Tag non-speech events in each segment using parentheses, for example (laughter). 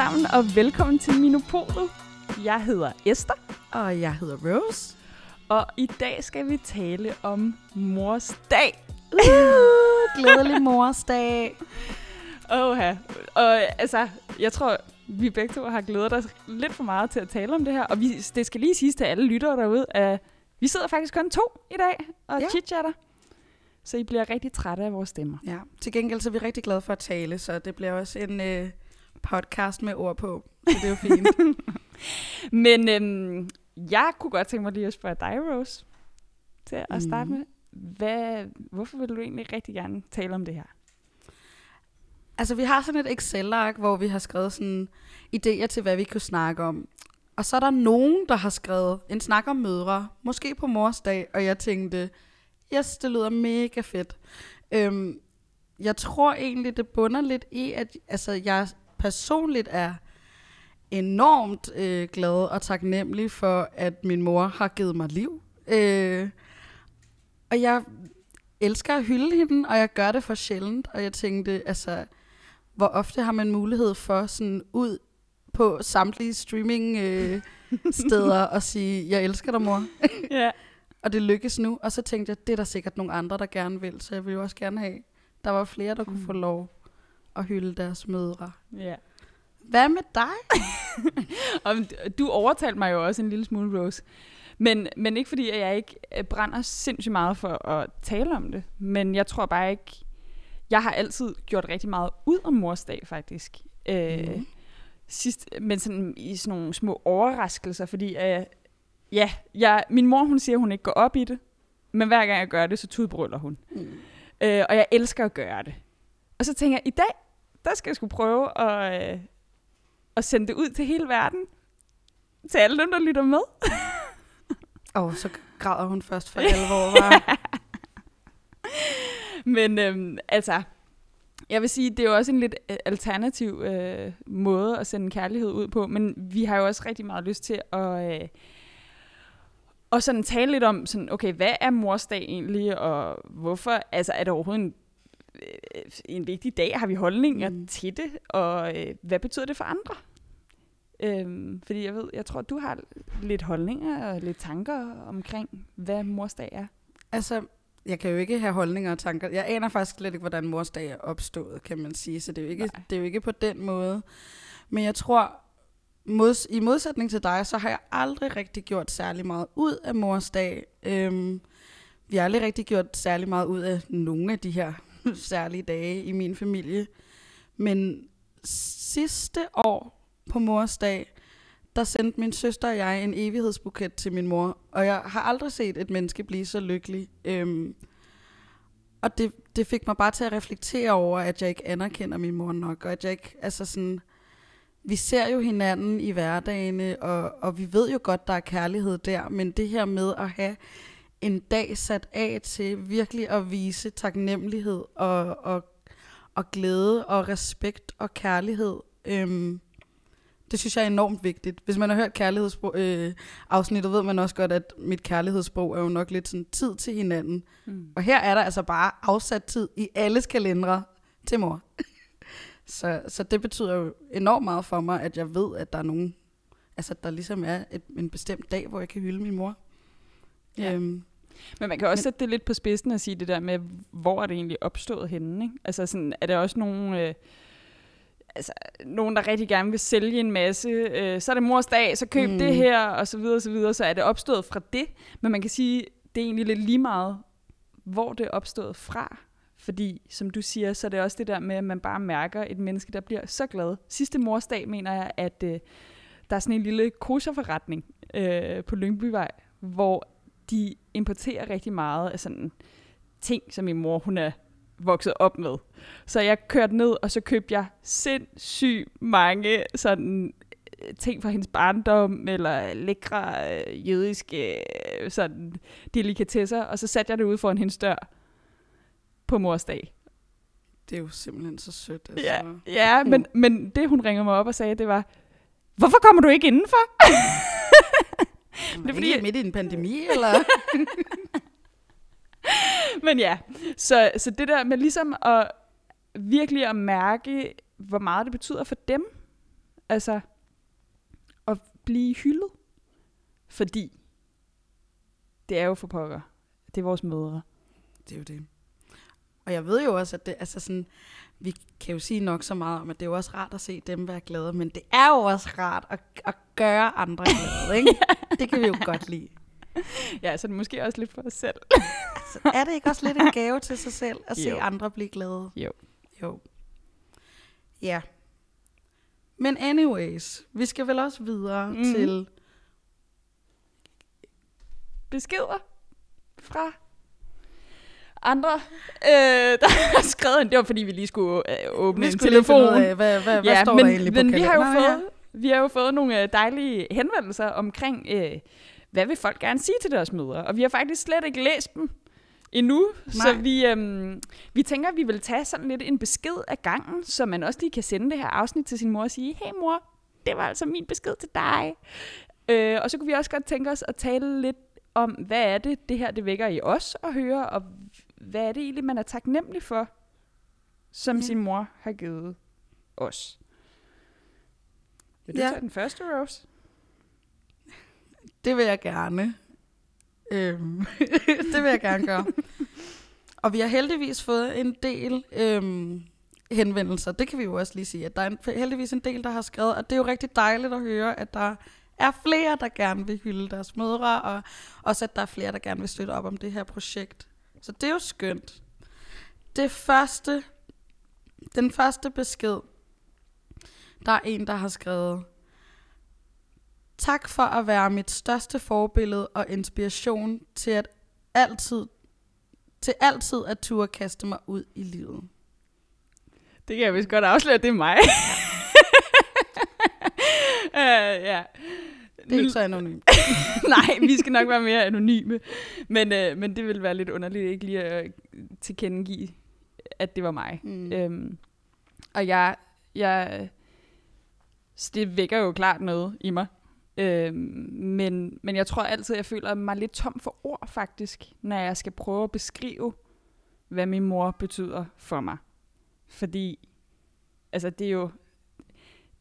Sammen, og velkommen til Minopolet. Jeg hedder Esther, Og jeg hedder Rose. og i dag skal vi tale om mors dag. Uh, (laughs) glædelig morsdag. Åh, og altså, jeg tror, vi begge to har glædet os lidt for meget til at tale om det her. Og vi, det skal lige siges til alle lyttere derude, at vi sidder faktisk kun to i dag og Ja. chitchatter. Så I bliver rigtig trætte af vores stemmer. Ja, til gengæld så er vi rigtig glade for at tale, så det bliver også en øh, podcast med ord på. Så det er jo fint. (laughs) Men øhm, jeg kunne godt tænke mig lige at spørge dig, Rose, til at starte Mhm. med. Hvad, hvorfor vil du egentlig rigtig gerne tale om det her? altså, vi har sådan et Excel-ark, hvor vi har skrevet sådan idéer til, hvad vi kunne snakke om. Og så er der nogen, der har skrevet en snak om mødre, måske på morsdag, og jeg tænkte, yes, det lyder mega fedt. Øhm, jeg tror egentlig, det bunder lidt i, at altså, jeg personligt er enormt øh, glad og taknemmelig for, at min mor har givet mig liv. Øh, og jeg elsker at hylde hende, og jeg gør det for sjældent. Og jeg tænkte, altså, hvor ofte har man mulighed for sådan ud på samtlige streaming øh, (laughs) steder og sige, jeg elsker dig, mor. (laughs) ja. Og det lykkes nu. Og så tænkte jeg, det er der sikkert nogle andre, der gerne vil, så jeg vil jo også gerne have, der var flere, der kunne Mm. få lov at hylde deres mødre. ja. Hvad med dig? (laughs) Du overtalte mig jo også en lille smule, Rose. Men, men ikke fordi, at jeg ikke øh, brænder sindssygt meget for at tale om det. Men jeg tror bare ikke... Jeg har altid gjort rigtig meget ud af morsdag, faktisk. Øh, Mhm. sidst, men sådan i sådan nogle små overraskelser, fordi øh, ja, jeg, min mor hun siger, at hun ikke går op i det, men hver gang jeg gør det, så tudbrøller hun. Mm. Øh, og jeg elsker at gøre det. Og så tænker jeg, i dag, der skal jeg sgu prøve at, øh, at sende det ud til hele verden. Til alle dem, der lytter med. (laughs) Åh, oh, så græder hun først for (laughs) alvor, var. (laughs) Men øhm, altså, jeg vil sige, det er jo også en lidt øh, alternativ øh, måde at sende kærlighed ud på, men vi har jo også rigtig meget lyst til at, øh, at sådan tale lidt om, sådan, okay, hvad er morsdag egentlig, og hvorfor, altså er det overhovedet en, en vigtig dag? Har vi holdninger mm. Til det, og øh, hvad betyder det for andre? Øhm, fordi jeg ved, jeg tror, du har lidt holdninger og lidt tanker omkring, hvad morsdag er. Altså, jeg kan jo ikke have holdninger og tanker. Jeg aner faktisk slet ikke, hvordan morsdag er opstået, kan man sige. Så det er jo ikke, Nej. det er jo ikke på den måde. Men jeg tror, mods, i modsætning til dig, så har jeg aldrig rigtig gjort særlig meget ud af morsdag. Øhm, vi har aldrig rigtig gjort særlig meget ud af nogle af de her (laughs) særlige dage i min familie. Men sidste år på morsdag, der sendte min søster og jeg en evighedsbuket til min mor, og jeg har aldrig set et menneske blive så lykkelig. Øhm, og det, det fik mig bare til at reflektere over, at jeg ikke anerkender min mor nok, og at jeg ikke, altså sådan, vi ser jo hinanden i hverdagene, øh, og, og vi ved jo godt, der er kærlighed der, men det her med at have en dag sat af til virkelig at vise taknemmelighed og, og, og glæde og respekt og kærlighed, øhm, det synes jeg er enormt vigtigt. Hvis man har hørt kærlighedsprog, øh, ved man også godt, at mit kærlighedssprog er jo nok lidt sådan tid til hinanden. Mm. Og her er der altså bare afsat tid i alles kalendere til mor. (laughs) så, så det betyder jo enormt meget for mig, at jeg ved, at der er nogen, altså der ligesom er et, en bestemt dag, hvor jeg kan hylde min mor. Ja. Øhm, Men man kan også Men- sætte det lidt på spidsen og sige det der med, hvor er det egentlig opstået henne, ikke? Altså sådan, er der også nogen, øh, altså, nogen, der rigtig gerne vil sælge en masse, øh, så er det mors dag, så køb mm. Det her, og så videre, og så videre, så er det opstået fra det. Men man kan sige, det er egentlig lidt lige meget, hvor det er opstået fra. Fordi, som du siger, så er det også det der med, at man bare mærker et menneske, der bliver så glad. Sidste morsdag mener jeg, at øh, der er sådan en lille kosherforretning øh, på Lyngbyvej, hvor de importerer rigtig meget af sådan ting, som min mor hun er vokset op med. Så jeg kørte ned, og så købte jeg sindssygt mange sådan øh, ting fra hendes barndom, eller lækre øh, jødiske øh, sådan delikatesser, og så satte jeg det ude foran hendes dør på mors dag. det er jo simpelthen så sødt. Altså. Ja, ja men, men det hun ringede mig op og sagde, det var, hvorfor kommer du ikke indenfor? (laughs) Det er fordi- midt i en pandemi, eller? (laughs) Men ja, så, så det der med ligesom at virkelig at mærke, hvor meget det betyder for dem, Altså, at blive hyldet. Fordi det er jo for pokker. Det er vores mødre. Det er jo det. Og jeg ved jo også, at det, altså sådan, vi kan jo sige nok så meget om, at det er jo også rart at se dem være glade, men det er jo også rart at, at gøre andre glade, ikke? (laughs) Det kan vi jo godt lide. Ja, så det er måske også lidt for os selv. Altså, er det ikke også lidt en (laughs) gave til sig selv, at se Jo. andre blive glade? Jo. Jo. Ja. Men anyways, vi skal vel også videre mm. til... Beskeder fra andre, øh, der (laughs) har skrevet en. Det var fordi, vi lige skulle øh, åbne Vi en skulle finde telefon. ud af, hvad, hvad, hvad ja, står men, der egentlig på men vi har jo kalenderen? fået, vi har jo fået nogle øh, dejlige henvendelser omkring, øh, hvad vil folk gerne sige til deres mødre? Og vi har faktisk slet ikke læst dem endnu, Nej. så vi, øhm, vi tænker, at vi vil tage sådan lidt en besked af gangen, så man også lige kan sende det her afsnit til sin mor og sige, hey mor, det var altså min besked til dig. Øh, og så kunne vi også godt tænke os at tale lidt om, hvad er det, det her det vækker i os at høre, og hvad er det egentlig, man er taknemmelig for, som Ja. sin mor har givet os. Vil du Ja. tage den første, Rose? Det vil jeg gerne. Øhm, (laughs) det vil jeg gerne gøre. Og vi har heldigvis fået en del øhm, henvendelser. Det kan vi jo også lige sige, at der er en, heldigvis en del, der har skrevet, og det er jo rigtig dejligt at høre, at der er flere, der gerne vil hylde deres mødre, og også at der er flere, der gerne vil støtte op om det her projekt. Så det er jo skønt. Det første, den første besked, der er en, der har skrevet, Tak for at være mit største forbillede og inspiration til at altid til altid at turde kaste mig ud i livet. Det kan jeg vist godt afsløre, det er mig. uh, (laughs) ja. Det er ikke så anonymt. (laughs) Nej, vi skal nok være mere anonyme. Men, øh, men det vil være lidt underligt ikke lige at tilkendegive, at det var mig. Mm. Øhm, og jeg, jeg, det vækker jo klart noget i mig. Øhm, men, men jeg tror altid, jeg føler mig lidt tom for ord faktisk, når jeg skal prøve at beskrive, hvad min mor betyder for mig. Fordi, altså det er jo,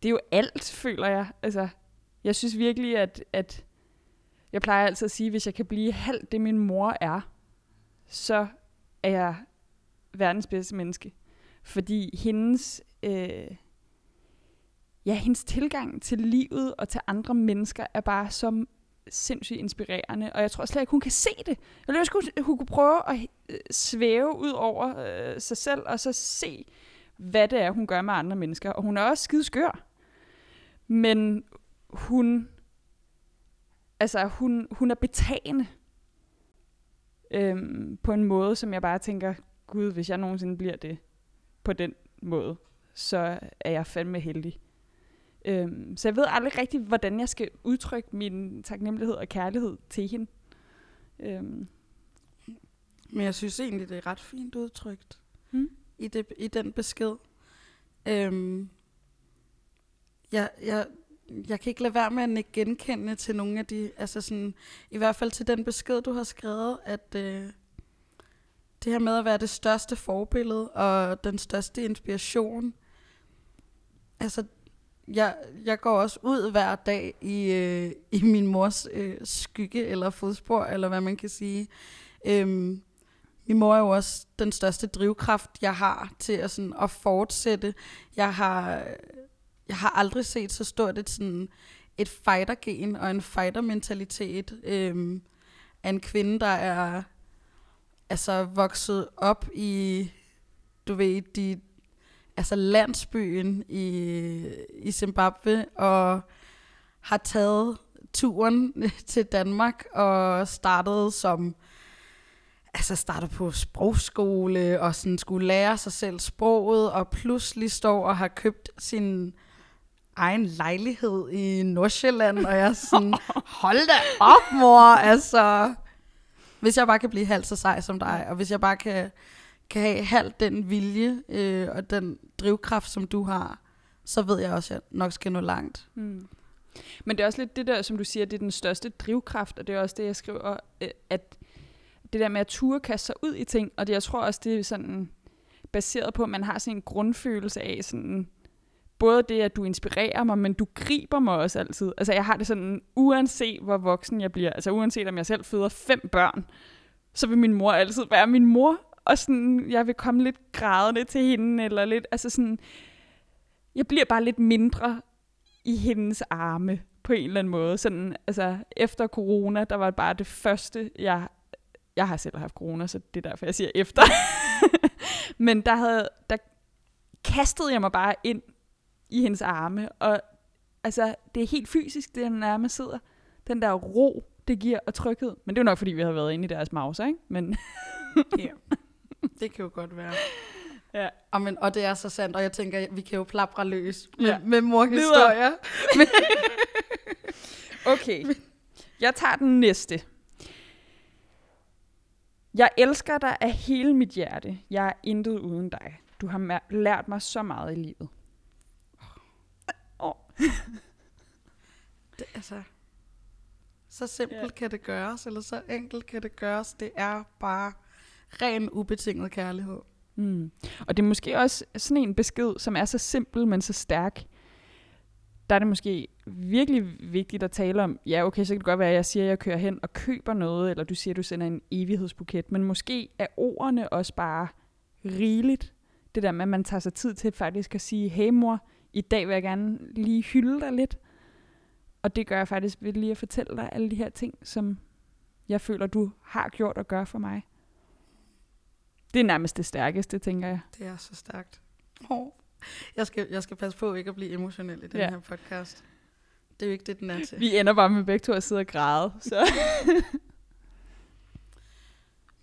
det er jo alt, føler jeg. Altså, jeg synes virkelig, at, at jeg plejer altid at sige, hvis jeg kan blive halvt det, min mor er, så er jeg verdens bedste menneske. Fordi hendes, øh, ja, hendes tilgang til livet og til andre mennesker er bare så sindssygt inspirerende. Og jeg tror slet ikke, hun kan se det. Jeg ville ønske, hun- hun kunne prøve at øh, svæve ud over øh, sig selv, og så se, hvad det er, hun gør med andre mennesker. Og hun er også skide skør. Men hun, altså hun, hun er betagende. Øhm, på en måde, som jeg bare tænker, gud, hvis jeg nogensinde bliver det på den måde, så er jeg fandme heldig. Øhm, så jeg ved aldrig rigtigt, hvordan jeg skal udtrykke min taknemmelighed og kærlighed til hende. Øhm, Men jeg synes egentlig, det er ret fint udtrykt Hmm? i, det, i den besked. Øhm, jeg, jeg, jeg kan ikke lade være med at ikke genkende til nogle af de, altså sådan, i hvert fald til den besked, du har skrevet, at øh, det her med at være det største forbillede og den største inspiration, altså jeg, jeg går også ud hver dag i, øh, i min mors øh, skygge eller fodspor, eller hvad man kan sige. Øhm, min mor er jo også den største drivkraft, jeg har til at, sådan, at fortsætte. Jeg har, jeg har aldrig set så stort et, sådan, et fightergen og en fightermentalitet øhm, af en kvinde, der er altså vokset op i, du ved, de, altså landsbyen i, i Zimbabwe, og har taget turen (laughs) til Danmark og startede som altså startede på sprogskole og sådan skulle lære sig selv sproget og pludselig står og har købt sin egen lejlighed i Nordsjælland og jeg er sådan, hold da op mor, altså hvis jeg bare kan blive halvt så sej som dig, og hvis jeg bare kan, kan have halvt den vilje øh, og den drivkraft, som du har, så ved jeg også, at jeg nok skal nå langt. Mm. Men det er også lidt det der, som du siger, det er den største drivkraft, og det er også det, jeg skriver, øh, at det der med at ture kaste sig ud i ting, og det, jeg tror også, det er sådan baseret på, at man har sådan en grundfølelse af sådan, både det, at du inspirerer mig, men du griber mig også altid. Altså jeg har det sådan, uanset hvor voksen jeg bliver, altså uanset om jeg selv føder fem børn, så vil min mor altid være min mor, og sådan, jeg vil komme lidt grædende til hende, eller lidt, altså sådan, jeg bliver bare lidt mindre i hendes arme, på en eller anden måde. Sådan, altså, efter corona, der var bare det første, jeg... Jeg har selv haft corona, så det er derfor, jeg siger efter. (laughs) Men der, havde, der kastede jeg mig bare ind i hendes arme, og altså, det er helt fysisk, det er nærmest sidder. Den der ro, det giver, og tryghed. Men det er jo nok, fordi vi har været inde i deres mauser, ikke? Men Ja. Det kan jo godt være. (laughs) ja. Og, men, og det er så sandt, og jeg tænker, vi kan jo plapre løs med, Ja. med morhistorier. (laughs) Okay, jeg tager den næste. Jeg elsker dig af hele mit hjerte. Jeg er intet uden dig. Du har lært mig så meget i livet. Det, altså, så simpelt ja. kan det gøres, eller så enkelt kan det gøres. Det er bare ren ubetinget kærlighed. Mm. Og det er måske også sådan en besked, som er så simpel, men så stærk. Der er det måske virkelig vigtigt at tale om, ja okay, så kan det godt være, at jeg siger, at jeg kører hen og køber noget, eller du siger, at du sender en evighedsbuket, men måske er ordene også bare rigeligt. Det der med, at man tager sig tid til faktisk at sige, hey mor, i dag vil jeg gerne lige hylde dig lidt. Og det gør jeg faktisk ved lige at fortælle dig alle de her ting, som jeg føler, du har gjort og gør for mig. Det er nærmest det stærkeste, tænker jeg. Det er så stærkt. Oh. Jeg, skal, jeg skal passe på ikke at blive emotionel i den Ja. her podcast. Det er jo ikke det, den er til. Vi ender bare med begge to at sidde og græde. Så. (laughs)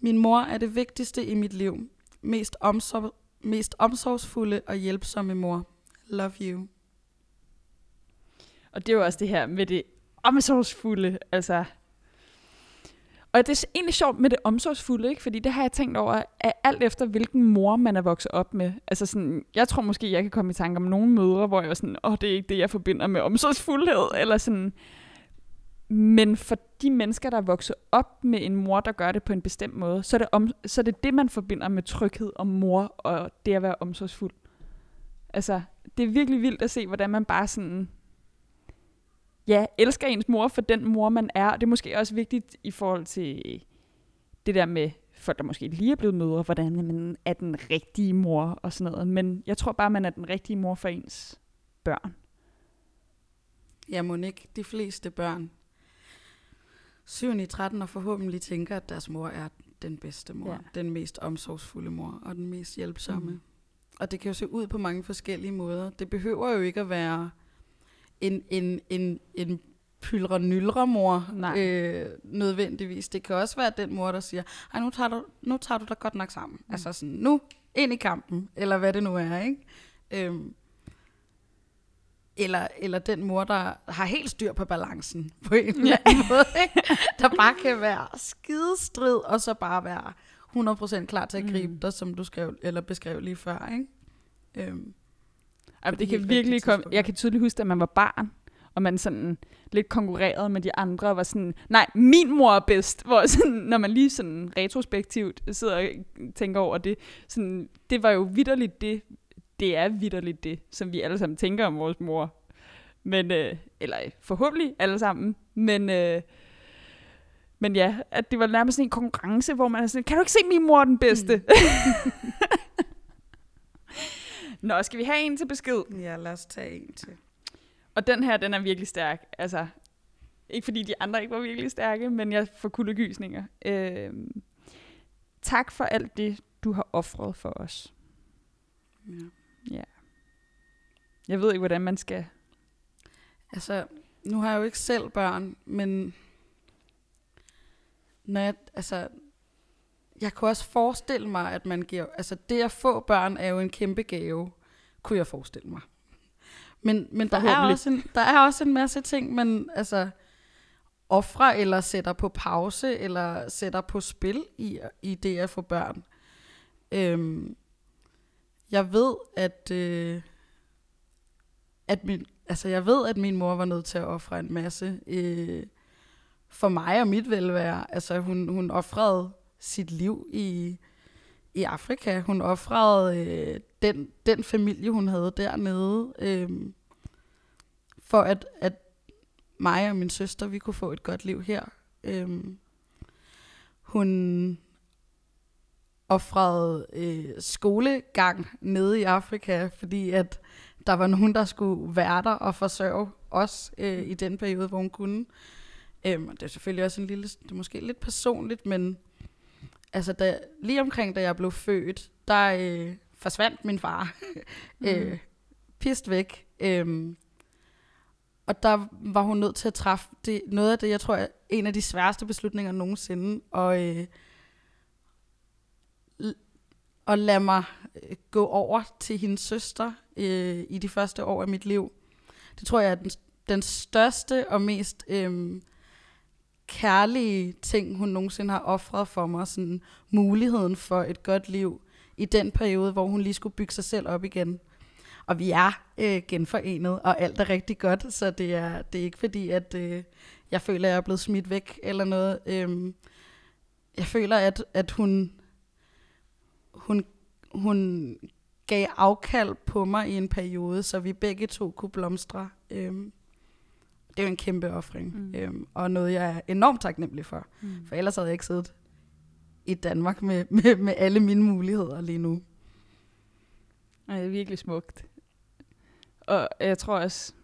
Min mor er det vigtigste i mit liv. Mest, omsorg, mest omsorgsfulde og hjælpsomme mor. Love you. Og det er jo også det her med det omsorgsfulde. Altså. Og det er egentlig sjovt med det omsorgsfulde, ikke? fordi det har jeg tænkt over, at alt efter hvilken mor man er vokset op med. Altså sådan, jeg tror måske, jeg kan komme i tanke om nogle mødre, hvor jeg er sådan, åh, oh, det er ikke det, jeg forbinder med omsorgsfuldhed, eller sådan. Men for de mennesker, der er vokset op med en mor, der gør det på en bestemt måde, så er det, om, så er det det, man forbinder med tryghed og mor, og det at være omsorgsfuld. Altså, det er virkelig vildt at se, hvordan man bare sådan, ja, elsker ens mor for den mor, man er. Og det er måske også vigtigt i forhold til det der med folk, der måske lige er blevet mødre, hvordan man er den rigtige mor og sådan noget. Men jeg tror bare, man er den rigtige mor for ens børn. Ja, ikke de fleste børn 7 i 13 og forhåbentlig tænker, at deres mor er den bedste mor. Ja. Den mest omsorgsfulde mor og den mest hjælpsomme. Mm. Og det kan jo se ud på mange forskellige måder. Det behøver jo ikke at være en, en, en, en pylre nylre mor Nej. øh, nødvendigvis. Det kan også være den mor, der siger, Ej, nu tager du, nu tager du dig godt nok sammen. Mm. Mm. Altså sådan, nu ind i kampen, eller hvad det nu er, ikke? Øhm, eller, eller den mor, der har helt styr på balancen på en eller anden måde, ikke? der bare kan være skidestrid, og så bare være 100% klar til at gribe Mm. mm. dig, som du skrev, eller beskrev lige før. Ikke? Øhm, Jamen, det de kan virkelig komme. Jeg kan tydeligt huske, at man var barn, og man sådan lidt konkurrerede med de andre, og var sådan, nej, min mor er bedst. Hvor sådan, når man lige sådan retrospektivt sidder og tænker over det, sådan, det var jo vidderligt det, det er vidderligt det, som vi alle sammen tænker om vores mor. Men, øh, eller forhåbentlig alle sammen, men, øh, men ja, at det var nærmest en konkurrence, hvor man er sådan, kan du ikke se, min mor er den bedste? Mm. (laughs) Nå, skal vi have en til besked? ja, lad os tage en til. Og den her, den er virkelig stærk. Altså, ikke fordi de andre ikke var virkelig stærke, men jeg får kuldegysninger. Øh, tak for alt det, du har offret for os. Ja. Jeg ved ikke, hvordan man skal... Altså, nu har jeg jo ikke selv børn, men når jeg, altså, jeg kunne også forestille mig, at man giver, altså det at få børn er jo en kæmpe gave, kunne jeg forestille mig. Men, men der, er også en, der er også en masse ting, man altså, offrer eller sætter på pause, eller sætter på spil i, i det at få børn. Øhm, jeg ved, at, øh, at min, altså jeg ved, at min mor var nødt til at ofre en masse øh, for mig og mit velvære. Altså hun, hun offrede sit liv i, i Afrika. Hun offrede øh, den, den familie, hun havde dernede, øh, for at, at mig og min søster, vi kunne få et godt liv her. Øh, hun offrede øh, skolegang nede i Afrika, fordi at der var nogen, der skulle være der og forsørge os øh, i den periode, hvor hun kunne. Øhm, det er selvfølgelig også en lille, det er måske lidt personligt, men altså da, lige omkring da jeg blev født, der øh, forsvandt min far. mm. (laughs) øh, pist væk. Øhm, og der var hun nødt til at træffe det, noget af det, jeg tror er en af de sværeste beslutninger nogensinde. Og, øh, og lade mig øh, gå over til hendes søster øh, i de første år af mit liv. Det tror jeg er den, den største og mest øh, kærlige ting, hun nogensinde har offret for mig. Sådan muligheden for et godt liv i den periode, hvor hun lige skulle bygge sig selv op igen. Og vi er øh, genforenet, og alt er rigtig godt, så det er, det er ikke fordi, at øh, jeg føler, at jeg er blevet smidt væk eller noget. Øhm, jeg føler, at, at hun, hun, hun gav afkald på mig i en periode, så vi begge to kunne blomstre. Øhm, det er jo en kæmpe offring, mm. øhm, og noget, jeg er enormt taknemmelig for. Mm. For ellers havde jeg ikke siddet i Danmark med, (laughs) med, med alle mine muligheder lige nu. Ja, det er virkelig smukt. Og jeg tror også,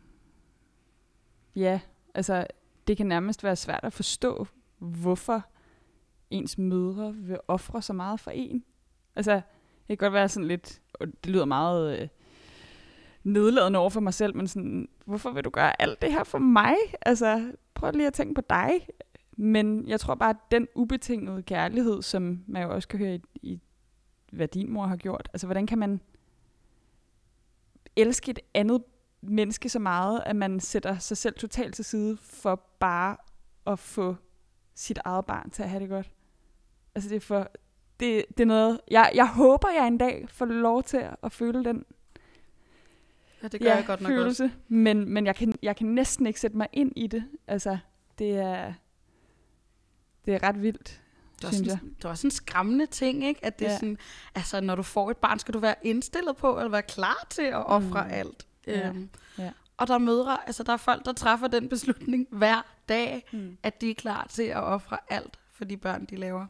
ja, altså, det kan nærmest være svært at forstå, hvorfor ens mødre vil ofre så meget for en. Altså, det kan godt være sådan lidt, og det lyder meget øh, nedladende over for mig selv, men sådan, hvorfor vil du gøre alt det her for mig? Altså, prøv lige at tænke på dig. Men jeg tror bare, at den ubetingede kærlighed, som man jo også kan høre i, i hvad din mor har gjort, altså hvordan kan man elske et andet menneske så meget, at man sætter sig selv totalt til side for bare at få sit eget barn til at have det godt. Altså det er for, det, det er noget, jeg, jeg håber, jeg en dag får lov til at føle den Ja, det gør ja, jeg godt nok følelse, også. Men, men jeg, kan, jeg kan næsten ikke sætte mig ind i det. Altså, det er, det er ret vildt. Det er, synes sådan, jeg. det er også en skræmmende ting, ikke? At det ja. er sådan, altså når du får et barn, skal du være indstillet på, eller være klar til at ofre mm. alt. Ja. Øhm, ja. Og der er mødre, altså der er folk, der træffer den beslutning hver dag, mm. at de er klar til at ofre alt for de børn, de laver,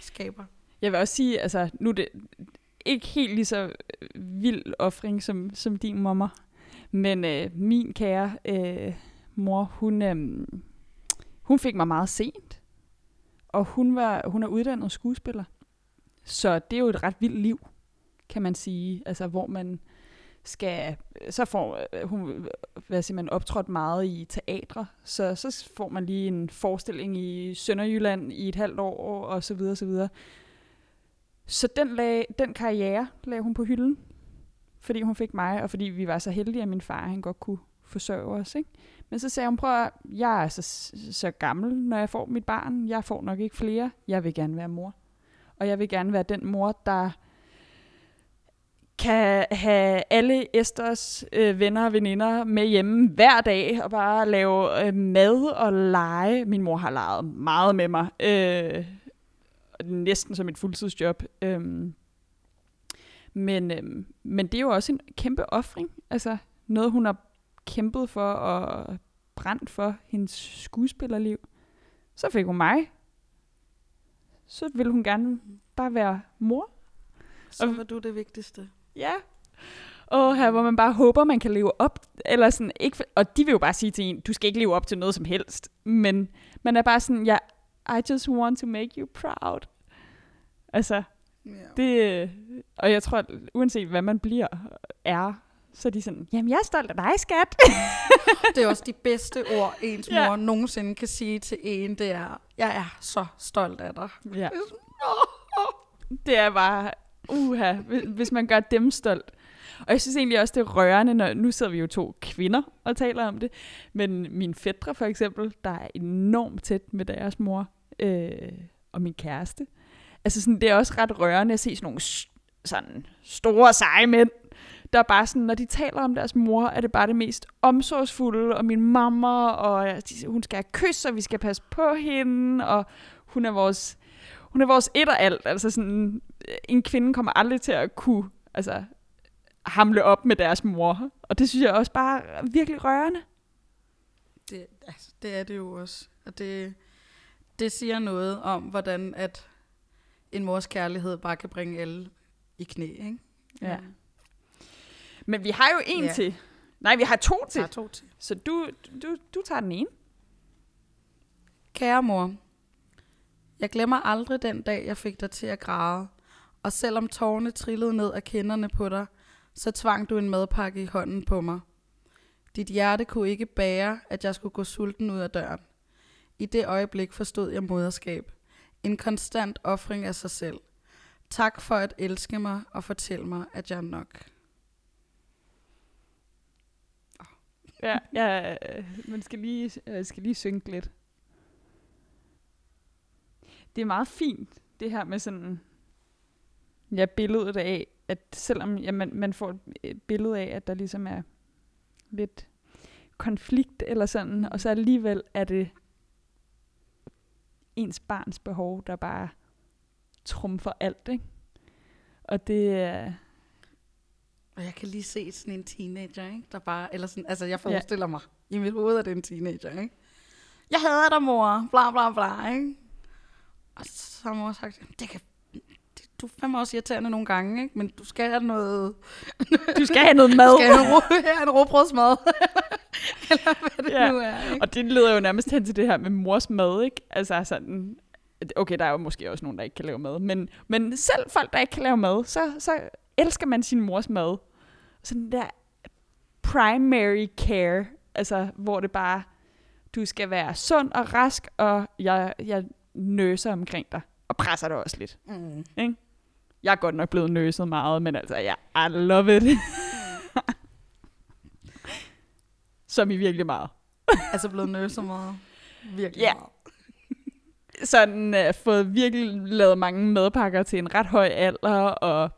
skaber. Jeg vil også sige, altså nu det, ikke helt lige så øh, vild offring som, som din mamma. Men øh, min kære øh, mor, hun, øh, hun fik mig meget sent. Og hun, var, hun er uddannet skuespiller. Så det er jo et ret vildt liv, kan man sige. Altså, hvor man skal, så får øh, hun, hvad siger man, optrådt meget i teatre, så, så får man lige en forestilling i Sønderjylland i et halvt år, og så videre, så videre. Så den, lag, den karriere lagde hun på hylden, fordi hun fik mig, og fordi vi var så heldige, at min far han godt kunne forsørge os. Ikke? Men så sagde hun, prøv at, jeg er så, så gammel, når jeg får mit barn. Jeg får nok ikke flere. Jeg vil gerne være mor. Og jeg vil gerne være den mor, der kan have alle Esters øh, venner og veninder med hjemme hver dag og bare lave øh, mad og lege. Min mor har leget meget med mig. Øh, næsten som et fuldtidsjob. Øhm, men, øhm, men det er jo også en kæmpe offring. Altså noget, hun har kæmpet for og brændt for hendes skuespillerliv. Så fik hun mig. Så ville hun gerne bare være mor. Så var du det vigtigste. Ja. Og her, hvor man bare håber, man kan leve op. Eller sådan, ikke, og de vil jo bare sige til en, du skal ikke leve op til noget som helst. Men man er bare sådan, jeg i just want to make you proud. Altså, yeah. det, og jeg tror, at uanset hvad man bliver, er, så er de sådan, jamen jeg er stolt af dig, skat. (laughs) det er også de bedste ord, ens mor ja. nogensinde kan sige til en, det er, jeg er så stolt af dig. Ja. Det er bare, uha, hvis man gør dem stolt. Og jeg synes egentlig også, det er rørende, når nu sidder vi jo to kvinder og taler om det, men min fætter for eksempel, der er enormt tæt med deres mor, øh, og min kæreste. Altså sådan, det er også ret rørende at se sådan nogle sådan store, seje mænd, der bare sådan, når de taler om deres mor, er det bare det mest omsorgsfulde, og min mamma, og hun skal have kys, og vi skal passe på hende, og hun er vores, hun er vores et og alt, altså sådan, øh, en kvinde kommer aldrig til at kunne altså, hamle op med deres mor. Og det synes jeg også bare er virkelig rørende. Det, altså, det er det jo også. Og det, det siger noget om, hvordan at en mors kærlighed bare kan bringe alle i knæ, ikke? Ja. Men vi har jo en Ja. til. Nej, vi har to til. Er to til. Så du, du, du tager den ene. Kære mor, jeg glemmer aldrig den dag, jeg fik dig til at græde. Og selvom tårerne trillede ned af kinderne på dig, så tvang du en madpakke i hånden på mig. Dit hjerte kunne ikke bære, at jeg skulle gå sulten ud af døren. I det øjeblik forstod jeg moderskab. En konstant offring af sig selv. Tak for at elske mig og fortælle mig, at jeg er nok. Ja, ja øh, man skal lige, øh, skal lige synke lidt. Det er meget fint, det her med sådan, ja, billedet af, at selvom ja, man, man får et billede af, at der ligesom er lidt konflikt eller sådan, og så alligevel er det ens barns behov, der bare trumfer alt, ikke? Og det er... Og jeg kan lige se sådan en teenager, ikke? Der bare, eller sådan, altså jeg forestiller ja. mig i mit hoved, at det er en teenager, ikke? Jeg hader dig, mor, bla bla bla, ikke? Og så har mor sagt, det kan, du er fandme også irriterende nogle gange, ikke? Men du skal have noget, Du skal have noget mad. du skal have en, ro, (laughs) ja, en (laughs) eller hvad det ja. nu er, ikke? Og det leder jo nærmest hen til det her med mors mad, ikke? Altså sådan, okay, der er jo måske også nogen, der ikke kan lave mad, men, men selv folk, der ikke kan lave mad, så, så elsker man sin mors mad. Sådan der primary care, altså hvor det bare, du skal være sund og rask, og jeg, jeg nøser omkring dig, og presser dig også lidt. Mm. Ikke? Jeg er godt nok blevet nøset meget, men altså, ja, I love it. (laughs) Som i virkelig meget. (laughs) Altså blevet nødt meget. Virkelig Ja. meget. sådan øh, fået virkelig lavet mange madpakker til en ret høj alder, og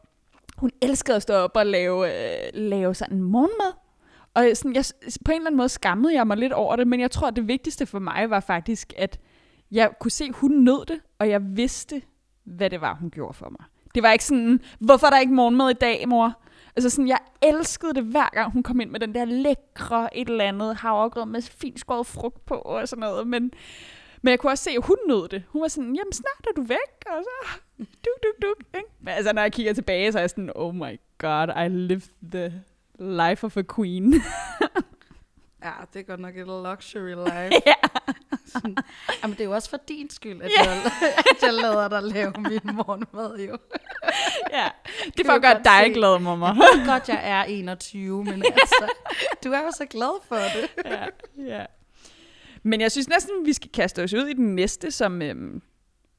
hun elskede at stå op og lave, øh, lave sådan morgenmad. Og sådan, jeg, på en eller anden måde skammede jeg mig lidt over det, men jeg tror, at det vigtigste for mig var faktisk, at jeg kunne se, at hun nød det, og jeg vidste, hvad det var, hun gjorde for mig. Det var ikke sådan, hvorfor er der ikke morgenmad i dag, mor? Altså sådan, jeg elskede det hver gang, hun kom ind med den der lækre et eller andet havregrød med fint skåret frugt på og sådan noget. Men, men jeg kunne også se, at hun nød det. Hun var sådan, jamen snart er du væk, og så duk, duk, duk. Ikke? Men altså, når jeg kigger tilbage, så er jeg sådan, oh my god, I lived the life of a queen. (laughs) Ja, det er godt nok et luxury (laughs) life. ja. Sådan. Jamen, det er jo også for din skyld, at, jeg, at jeg lader dig lave min morgenmad, jo. ja. Det får godt dig glad, mamma. Jeg godt, jeg er 21, men altså, du er jo så glad for det. ja, ja. Men jeg synes næsten, vi skal kaste os ud i den næste, som øhm,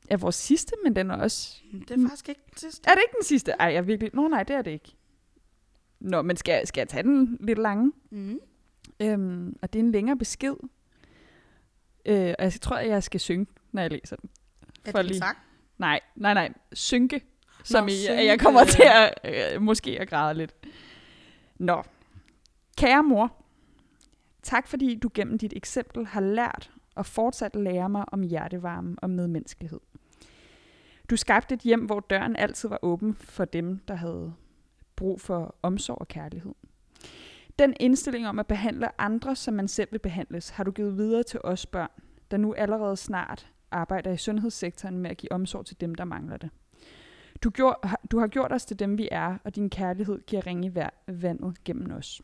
er vores sidste, men den er også... Det er faktisk ikke den sidste. Er det ikke den sidste? Ej, jeg virkelig... Nå, nej, det er det ikke. Nå, men skal, skal jeg tage den lidt lange? Mm. Øhm, og det er en længere besked. Øh, og jeg tror, at jeg skal synge, når jeg læser den. Er For det lige- sang? Nej, nej, nej. Synke. Som Nå, i, synke. jeg kommer til at øh, måske at græde lidt. Nå. Kære mor, tak fordi du gennem dit eksempel har lært og fortsat lærer mig om hjertevarme og medmenneskelighed. Du skabte et hjem, hvor døren altid var åben for dem, der havde brug for omsorg og kærlighed. Den indstilling om at behandle andre, som man selv vil behandles, har du givet videre til os børn, der nu allerede snart arbejder i sundhedssektoren med at give omsorg til dem, der mangler det. Du, gjorde, du har gjort os til dem, vi er, og din kærlighed giver ringe i vær- vandet gennem os.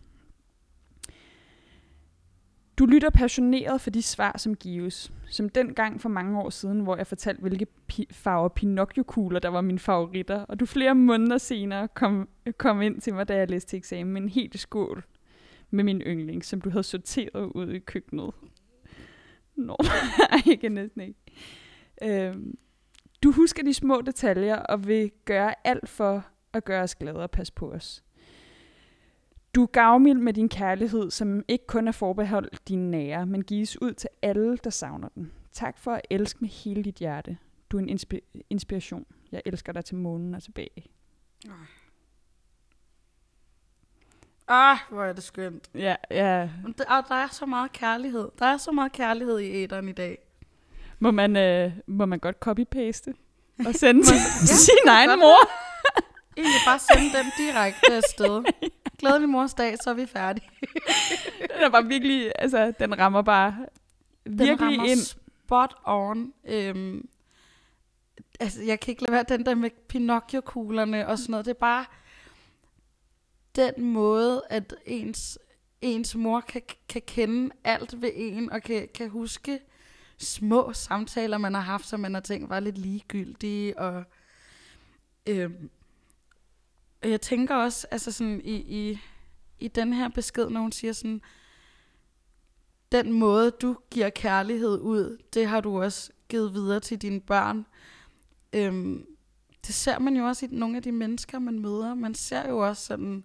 Du lytter passioneret for de svar, som gives. Som den gang for mange år siden, hvor jeg fortalte, hvilke pi- farver Pinocchio-kugler, der var mine favoritter. Og du flere måneder senere kom, kom ind til mig, da jeg læste til eksamen med en helt skål med min yndling, som du havde sorteret ud i køkkenet. Nå, (laughs) jeg kan næsten ikke. Øhm, du husker de små detaljer og vil gøre alt for at gøre os glade og passe på os. Du er gavmild med din kærlighed, som ikke kun er forbeholdt dine nære, men gives ud til alle, der savner den. Tak for at elske med hele dit hjerte. Du er en inspi- inspiration. Jeg elsker dig til månen og tilbage. Ah, hvor er det skønt. Ja, ja. Men der, og der er så meget kærlighed. Der er så meget kærlighed i æderen i dag. Må man, øh, må man godt copy-paste? at (laughs) sende til Ja, sin egen godt. mor. (laughs) Egentlig bare sende dem direkte afsted. (laughs) Glædelig mors dag, så er vi færdige. Den er bare virkelig, altså, den rammer bare Den virkelig rammer ind. spot on. Øhm, altså, jeg kan ikke lade være den der med Pinocchio-kuglerne og sådan noget. Det er bare den måde, at ens, ens mor kan, kan kende alt ved en, og kan, kan huske små samtaler, man har haft, som man har tænkt var lidt ligegyldige. Og, øhm, jeg tænker også, altså sådan i, i, i den her besked, når hun siger sådan, den måde, du giver kærlighed ud, det har du også givet videre til dine børn. Øhm, det ser man jo også i nogle af de mennesker, man møder. Man ser jo også sådan,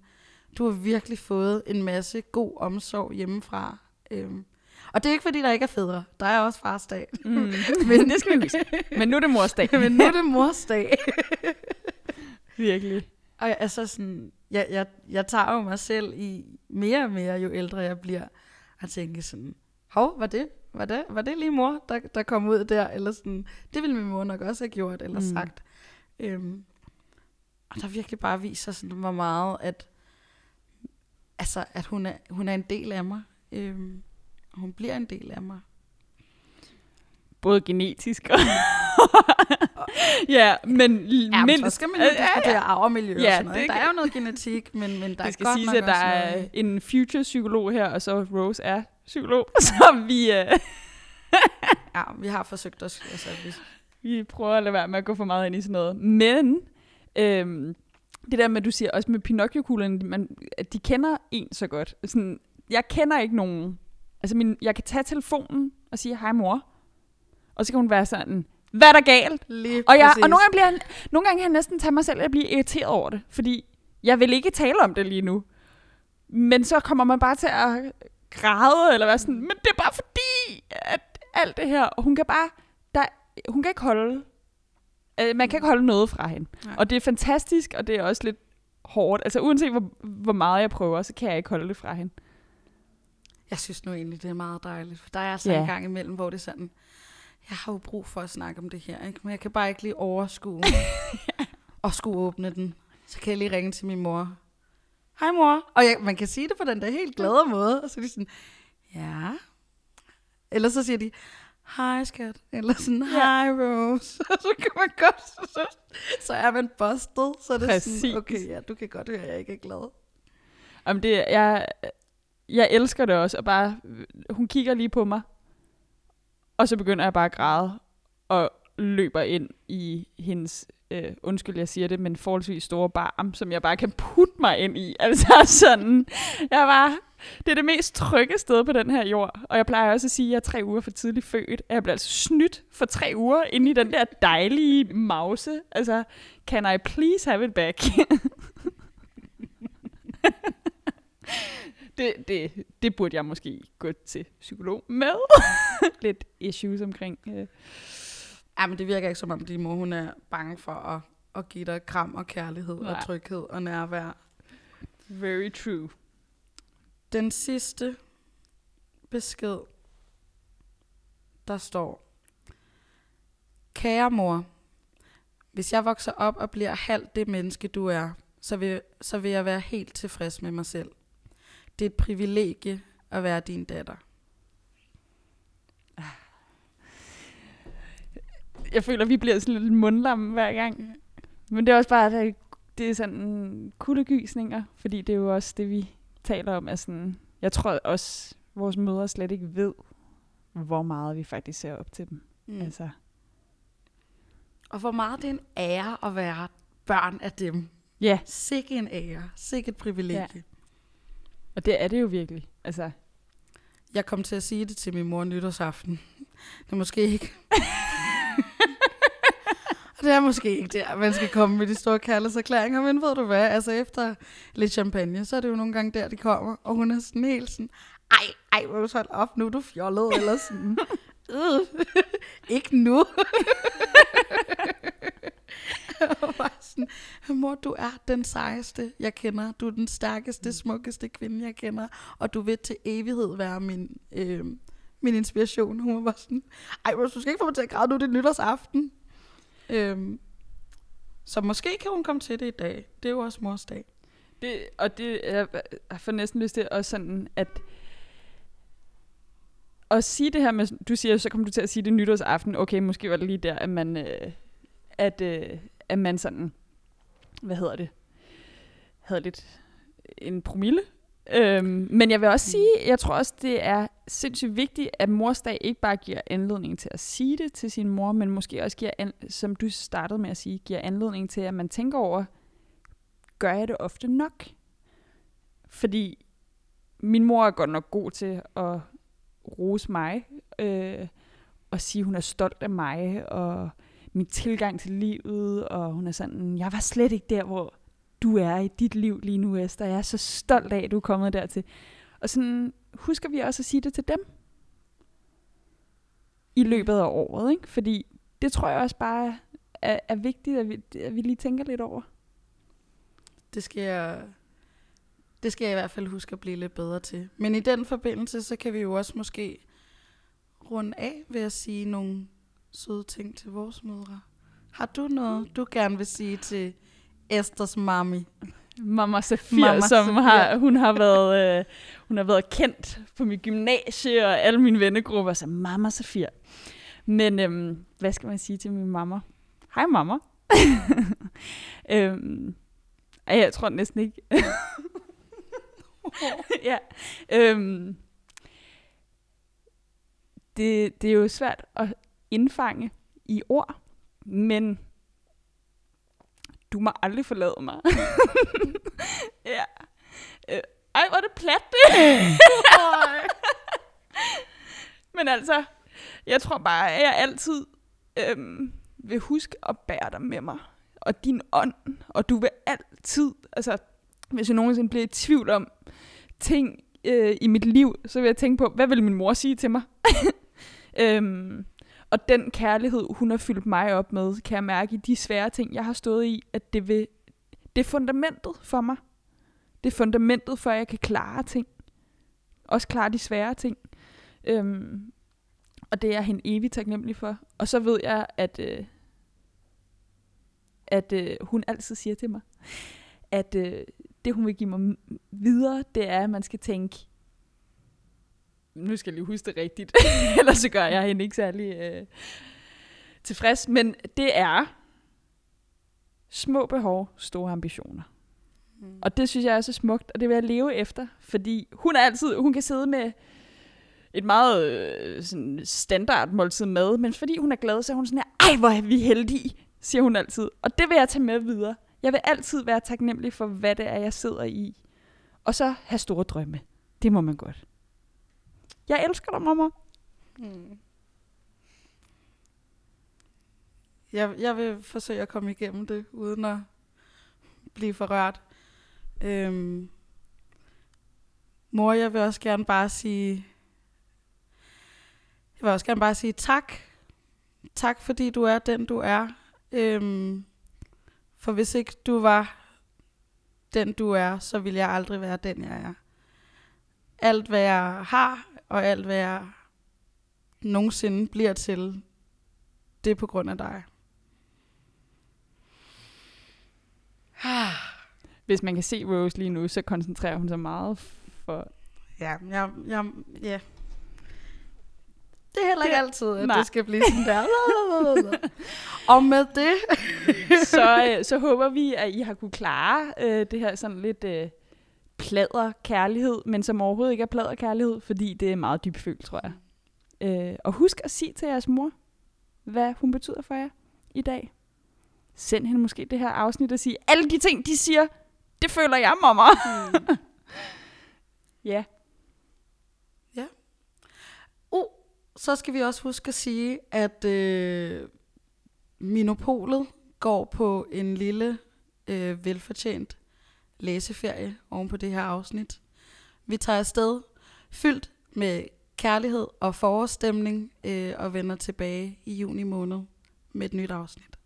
du har virkelig fået en masse god omsorg hjemmefra. Øhm, og det er ikke, fordi der ikke er fædre. Der er også farsdag. Mm. (laughs) Men det skal vi huske. Men nu er det morsdag. (laughs) Men nu er det morsdag. (laughs) Virkelig. Og jeg, altså sådan, jeg, jeg, jeg tager jo mig selv i mere og mere, jo ældre jeg bliver, at tænke sådan, hov, var det, var det, var det lige mor, der, der kom ud der? Eller sådan, det ville min mor nok også have gjort, eller mm. sagt. Øhm, og der virkelig bare viser sådan, hvor meget, at, altså, at hun, er, hun er en del af mig. Øhm, hun bliver en del af mig. Både genetisk og... (laughs) ja, men Ja, mindst... så skal man jo diskutere arv og miljø Ja, og sådan noget. det Der er jo noget genetik, men, men der det er skal godt siges, at der er noget... en future-psykolog her, og så Rose er psykolog, (laughs) så vi, uh, (laughs) Ja, vi har forsøgt os. Altså, vi, vi prøver at lade være med at gå for meget ind i sådan noget. Men øhm, det der med, at du siger også med Pinocchio-kuglerne, man, at de kender en så godt. Sådan, jeg kender ikke nogen. Altså, min, jeg kan tage telefonen og sige, hej mor. Og så kan hun være sådan, hvad er der galt? Lige Og, jeg, præcis. og nogle, gange bliver nogle gange kan jeg næsten tage mig selv at blive irriteret over det, fordi jeg vil ikke tale om det lige nu. Men så kommer man bare til at græde, eller være sådan, men det er bare fordi, at alt det her, og hun kan bare, der, hun kan ikke holde, øh, man kan ikke holde noget fra hende. Nej. Og det er fantastisk, og det er også lidt hårdt. Altså uanset hvor, hvor meget jeg prøver, så kan jeg ikke holde det fra hende. Jeg synes nu egentlig, det er meget dejligt. For der er så Ja. en gang imellem, hvor det er sådan, jeg har jo brug for at snakke om det her, ikke? men jeg kan bare ikke lige overskue (laughs) og skulle åbne den. Så kan jeg lige ringe til min mor. Hej mor. Og jeg, man kan sige det på den der helt glade måde. Og så er de sådan, ja. Eller så siger de, hej skat. Eller sådan, hej Rose. Og (laughs) så kan man godt, så, så er man busted. Så er det Præcis. sådan, okay, ja, du kan godt høre, at jeg ikke er glad. Om det, jeg, jeg elsker det også, og bare, hun kigger lige på mig, og så begynder jeg bare at græde, og løber ind i hendes, øh, undskyld jeg siger det, men forholdsvis store barm, som jeg bare kan putte mig ind i. (laughs) Altså sådan, jeg var, det er det mest trygge sted på den her jord, og jeg plejer også at sige, at jeg er tre uger for tidligt født, og jeg bliver altså snydt for tre uger inde i den der dejlige mause. Altså, can I please have it back? (laughs) det, det, det burde jeg måske gå til psykolog med. (laughs) Lidt issues omkring. Øh. Ja, men det virker ikke som om din mor, hun er bange for at, at give dig kram og kærlighed Nej. og tryghed og nærvær. Very true. Den sidste besked, der står, Kære mor, hvis jeg vokser op og bliver halvt det menneske, du er, så vil, så vil jeg være helt tilfreds med mig selv. Det er et privilegie at være din datter. Jeg føler, vi bliver sådan lidt mundlamme hver gang. Men det er også bare, at det- det er sådan kuldegysninger, fordi det er jo også det, vi taler om. Er sådan, jeg tror også, vores mødre slet ikke ved, hvor meget vi faktisk ser op til dem. Mm. Altså, Og hvor meget det er en ære at være børn af dem. ja, Sikke en ære. Sikke et privilegie. Ja. og det er det jo virkelig. Altså, Jeg kom til at sige det til min mor nytårsaften. Det er måske ikke... (laughs) Det er måske ikke der, man skal komme med de store kærlighedserklæringer, men ved du hvad, altså efter lidt champagne, så er det jo nogle gange der, de kommer, og hun er sådan helt sådan, ej, ej, Rose, hold op, nu er du fjollet, eller sådan, (laughs) øh, (laughs) ikke nu. (laughs) og sådan, mor, du er den sejeste, jeg kender, du er den stærkeste, smukkeste kvinde, jeg kender, og du vil til evighed være min, øh, min inspiration. Hun var sådan, ej, Rose, du skal ikke få mig til at græde nu, det er nytårsaften. Øhm, så måske kan hun komme til det i dag. Det er jo også mors dag. Det, og det, jeg, får næsten lyst til også sådan, at at sige det her med, du siger, så kommer du til at sige det nytårsaften, okay, måske var det lige der, at man, øh, at, øh, at man sådan, hvad hedder det, havde lidt en promille. Øhm, men jeg vil også sige, jeg tror også, det er sindssygt vigtigt, at morsdag ikke bare giver anledning til at sige det til sin mor, men måske også giver, an, som du startede med at sige, giver anledning til, at man tænker over, gør jeg det ofte nok? Fordi min mor er godt nok god til at rose mig, øh, og sige, hun er stolt af mig, og min tilgang til livet, og hun er sådan, jeg var slet ikke der, hvor du er i dit liv lige nu, Esther. Jeg er så stolt af, at du er kommet dertil. Og sådan husker vi også at sige det til dem i løbet af året, ikke? Fordi det tror jeg også bare er, er vigtigt, at vi, at vi lige tænker lidt over. Det skal jeg, det skal jeg i hvert fald huske at blive lidt bedre til. Men i den forbindelse, så kan vi jo også måske runde af ved at sige nogle søde ting til vores mødre. Har du noget, du gerne vil sige til Esters mami? Mama Safir, Mama som Safir. har, hun har været, øh, hun har været kendt på mit gymnasie og alle mine vennegrupper, så Mama Safir. Men øhm, hvad skal man sige til min mamma? Hej mamma. (laughs) øhm, jeg tror næsten ikke. (laughs) ja. Øhm, det, det er jo svært at indfange i ord, men du må aldrig forlade mig. (laughs) ja. Øh, ej, hvor er det plat, det. (laughs) men altså, jeg tror bare, at jeg altid øhm, vil huske at bære dig med mig. Og din ånd. Og du vil altid, altså, hvis jeg nogensinde bliver i tvivl om ting øh, i mit liv, så vil jeg tænke på, hvad vil min mor sige til mig? (laughs) øhm, og den kærlighed, hun har fyldt mig op med, kan jeg mærke i de svære ting, jeg har stået i, at det, vil, det er fundamentet for mig. Det er fundamentet for, at jeg kan klare ting. Også klare de svære ting. Øhm, og det er jeg hende evigt taknemmelig for. Og så ved jeg, at, øh, at øh, hun altid siger til mig, at øh, det hun vil give mig videre, det er, at man skal tænke, nu skal jeg lige huske det rigtigt, (laughs) ellers så gør jeg hende ikke særlig øh, tilfreds, men det er små behov, store ambitioner. Mm. Og det synes jeg er så smukt, og det vil jeg leve efter, fordi hun er altid, hun kan sidde med et meget øh, sådan standard måltid mad, men fordi hun er glad, så er hun sådan her, ej hvor er vi heldige, siger hun altid. Og det vil jeg tage med videre. Jeg vil altid være taknemmelig for, hvad det er, jeg sidder i. Og så have store drømme. Det må man godt. Jeg elsker dig, mamma. Hmm. Jeg, jeg vil forsøge at komme igennem det, uden at blive forrørt. Øhm, mor, jeg vil også gerne bare sige... Jeg vil også gerne bare sige tak. Tak, fordi du er den, du er. Øhm, for hvis ikke du var den, du er, så ville jeg aldrig være den, jeg er. Alt, hvad jeg har, og alt, hvad jeg nogensinde bliver til, det er på grund af dig. (sighs) Hvis man kan se Rose lige nu, så koncentrerer hun sig meget for... Ja, jeg, jeg, ja. Det er heller ikke det, altid, at nej. det skal blive sådan der. (laughs) og med det... så, øh, så håber vi, at I har kunne klare øh, det her sådan lidt øh, plader kærlighed, men som overhovedet ikke er plader kærlighed, fordi det er meget dybfølt, tror jeg. Øh, og husk at sige til jeres mor, hvad hun betyder for jer i dag. Send hende måske det her afsnit og sige, alle de ting, de siger, det føler jeg, mamma. Mm. (laughs) ja. Ja. Uh, så skal vi også huske at sige, at øh, Minopolet går på en lille øh, velfortjent læseferie oven på det her afsnit. Vi tager afsted fyldt med kærlighed og forårsstemning øh, og vender tilbage i juni måned med et nyt afsnit.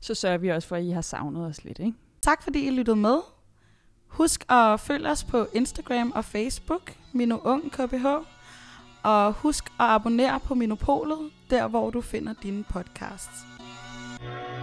Så sørger vi også for, at I har savnet os lidt, ikke? Tak fordi I lyttede med. Husk at følge os på Instagram og Facebook, Mino Ung KBH. Og husk at abonnere på Minopolet, der hvor du finder dine podcasts. Bye.